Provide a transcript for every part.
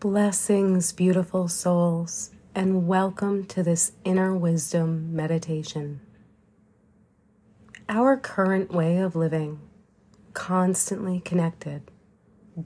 Blessings, beautiful souls, and welcome to this inner wisdom meditation. Our current way of living, constantly connected,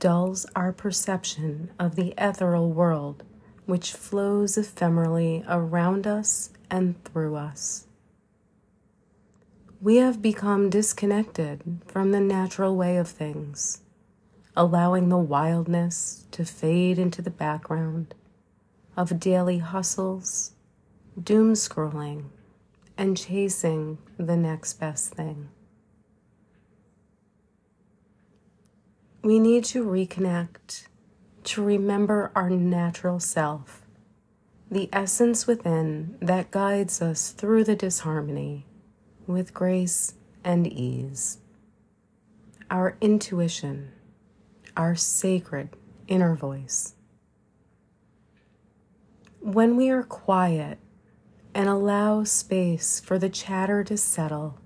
dulls our perception of the ethereal world which flows ephemerally around us and through us. We have become disconnected from the natural way of things allowing the wildness to fade into the background of daily hustles, doom scrolling, and chasing the next best thing. We need to reconnect to remember our natural self, the essence within that guides us through the disharmony with grace and ease. Our intuition our sacred inner voice. When we are quiet and allow space for the chatter to settle,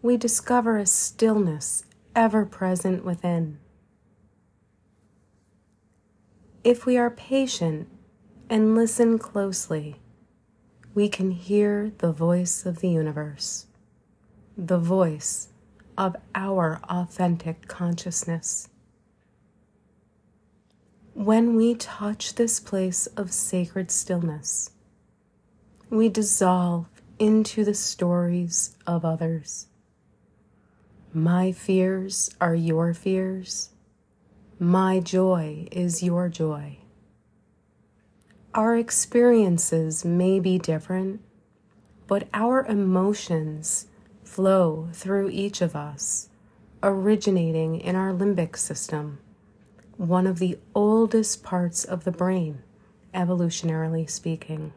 we discover a stillness ever present within. If we are patient and listen closely, we can hear the voice of the universe, the voice of our authentic consciousness. When we touch this place of sacred stillness, we dissolve into the stories of others. My fears are your fears. My joy is your joy. Our experiences may be different, but our emotions flow through each of us, originating in our limbic system one of the oldest parts of the brain, evolutionarily speaking.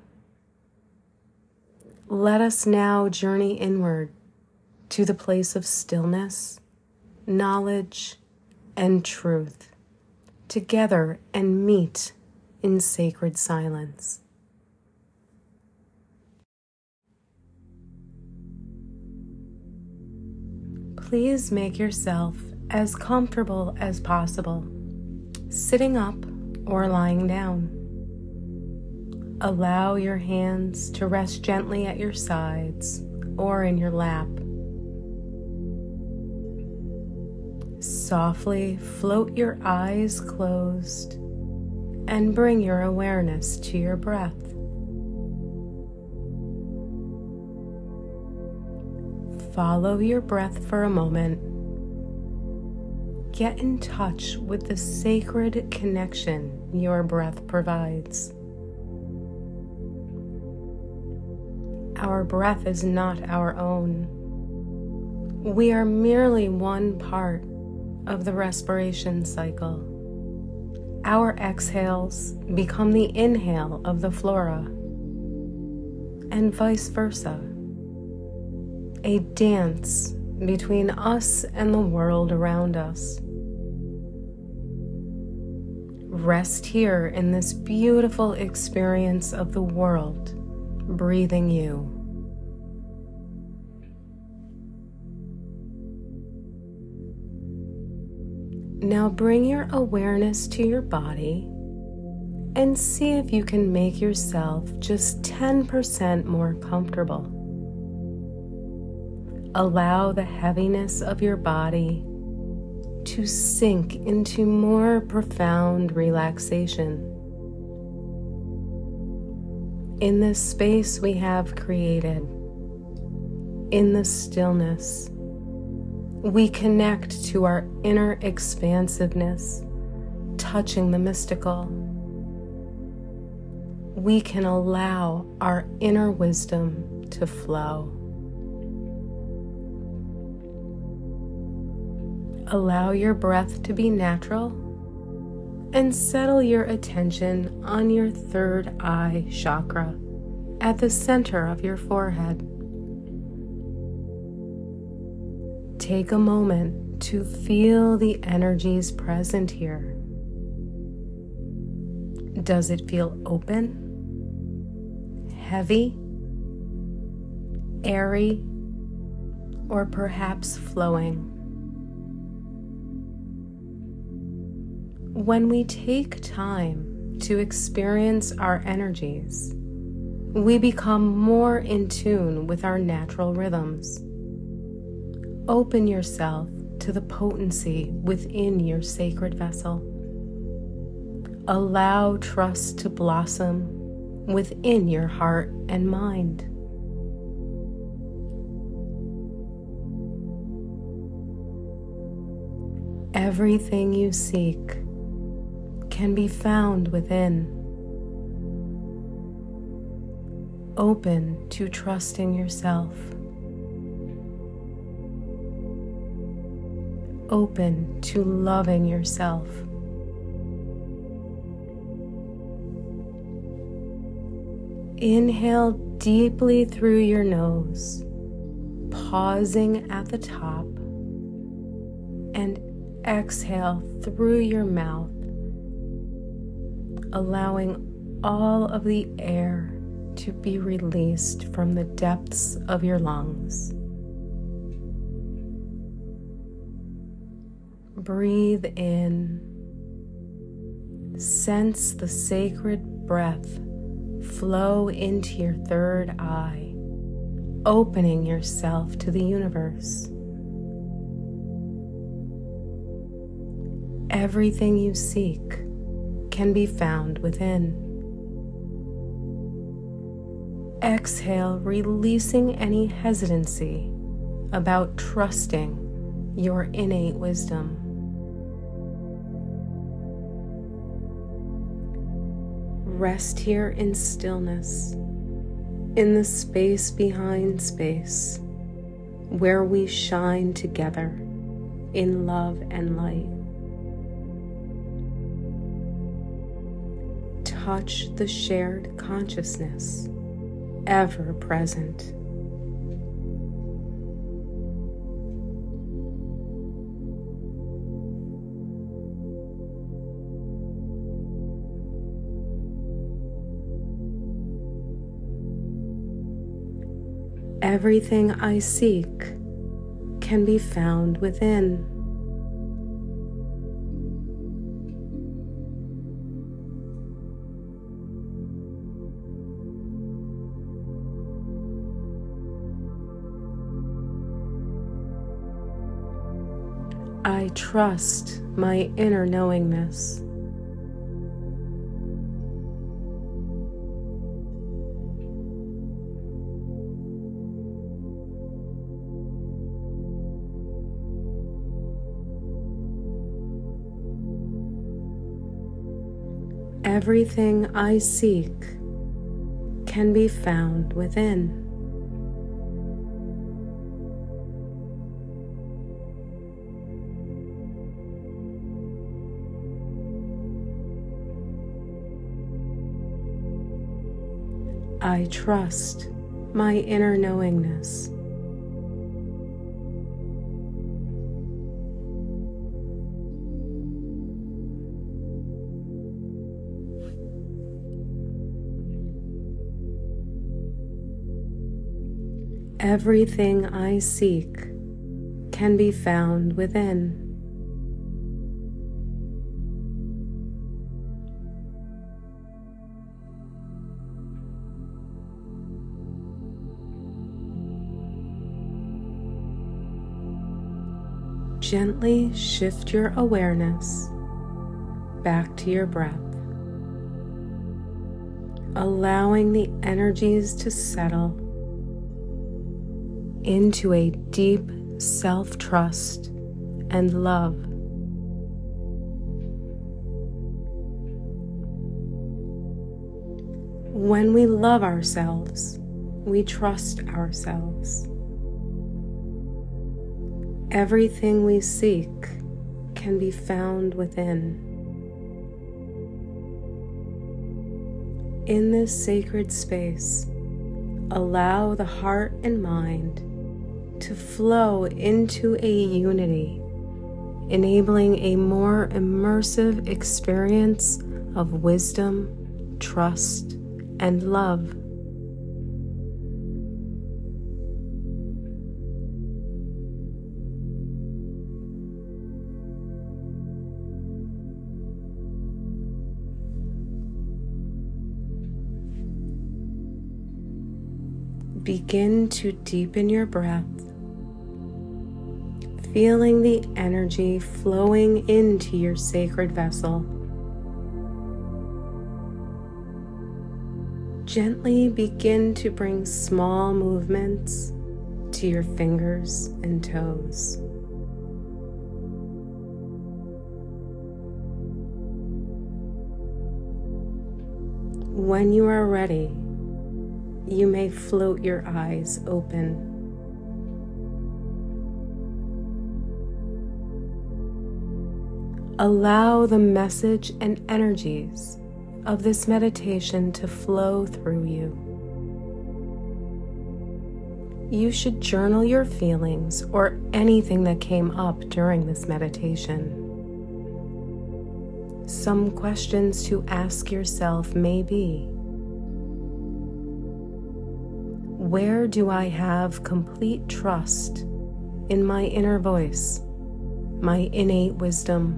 Let us now journey inward to the place of stillness, knowledge, and truth, together and meet in sacred silence. Please make yourself as comfortable as possible sitting up or lying down. Allow your hands to rest gently at your sides or in your lap. Softly float your eyes closed and bring your awareness to your breath. Follow your breath for a moment get in touch with the sacred connection your breath provides. Our breath is not our own. We are merely one part of the respiration cycle. Our exhales become the inhale of the flora, and vice versa. A dance between us and the world around us. Rest here in this beautiful experience of the world, breathing you. Now bring your awareness to your body and see if you can make yourself just 10% more comfortable. Allow the heaviness of your body to sink into more profound relaxation. In this space we have created, in the stillness, we connect to our inner expansiveness, touching the mystical. We can allow our inner wisdom to flow. Allow your breath to be natural and settle your attention on your third eye chakra at the center of your forehead. Take a moment to feel the energies present here. Does it feel open, heavy, airy, or perhaps flowing? When we take time to experience our energies, we become more in tune with our natural rhythms. Open yourself to the potency within your sacred vessel. Allow trust to blossom within your heart and mind. Everything you seek can be found within. Open to trusting yourself. Open to loving yourself. Inhale deeply through your nose, pausing at the top, and exhale through your mouth allowing all of the air to be released from the depths of your lungs. Breathe in. Sense the sacred breath flow into your third eye, opening yourself to the universe. Everything you seek can be found within. Exhale, releasing any hesitancy about trusting your innate wisdom. Rest here in stillness, in the space behind space, where we shine together in love and light. Touch the shared consciousness ever present. Everything I seek can be found within. I trust my inner knowingness. Everything I seek can be found within. I trust my inner knowingness. Everything I seek can be found within. Gently shift your awareness back to your breath, allowing the energies to settle into a deep self trust and love. When we love ourselves, we trust ourselves. Everything we seek can be found within. In this sacred space, allow the heart and mind to flow into a unity, enabling a more immersive experience of wisdom, trust, and love. Begin to deepen your breath, feeling the energy flowing into your sacred vessel. Gently begin to bring small movements to your fingers and toes. When you are ready, you may float your eyes open. Allow the message and energies of this meditation to flow through you. You should journal your feelings or anything that came up during this meditation. Some questions to ask yourself may be Where do I have complete trust in my inner voice, my innate wisdom?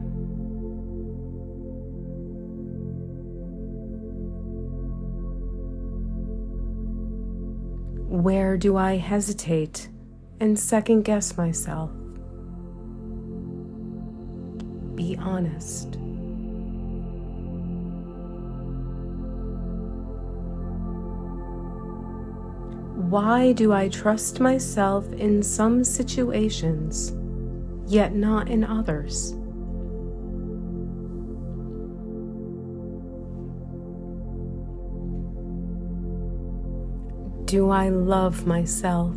Where do I hesitate and second guess myself? Be honest. Why do I trust myself in some situations, yet not in others? Do I love myself?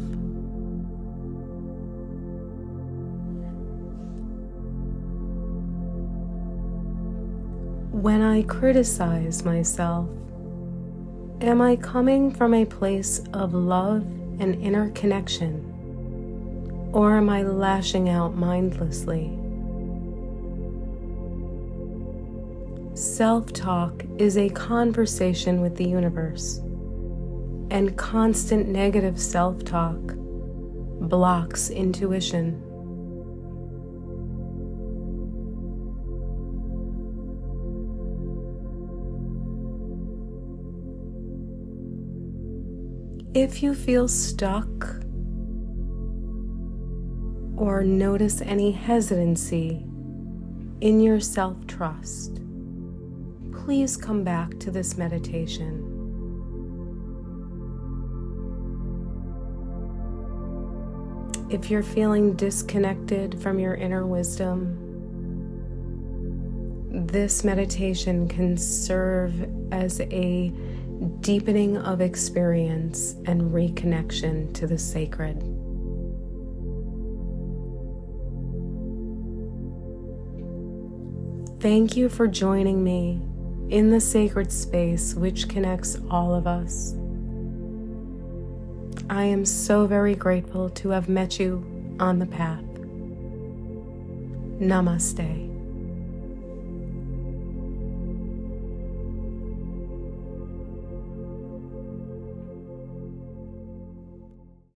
When I criticize myself, am I coming from a place of love and inner connection? Or am I lashing out mindlessly? Self talk is a conversation with the universe and constant negative self talk blocks intuition. If you feel stuck or notice any hesitancy in your self trust, please come back to this meditation. If you're feeling disconnected from your inner wisdom, this meditation can serve as a deepening of experience and reconnection to the sacred. Thank you for joining me in the sacred space which connects all of us. I am so very grateful to have met you on the path. Namaste.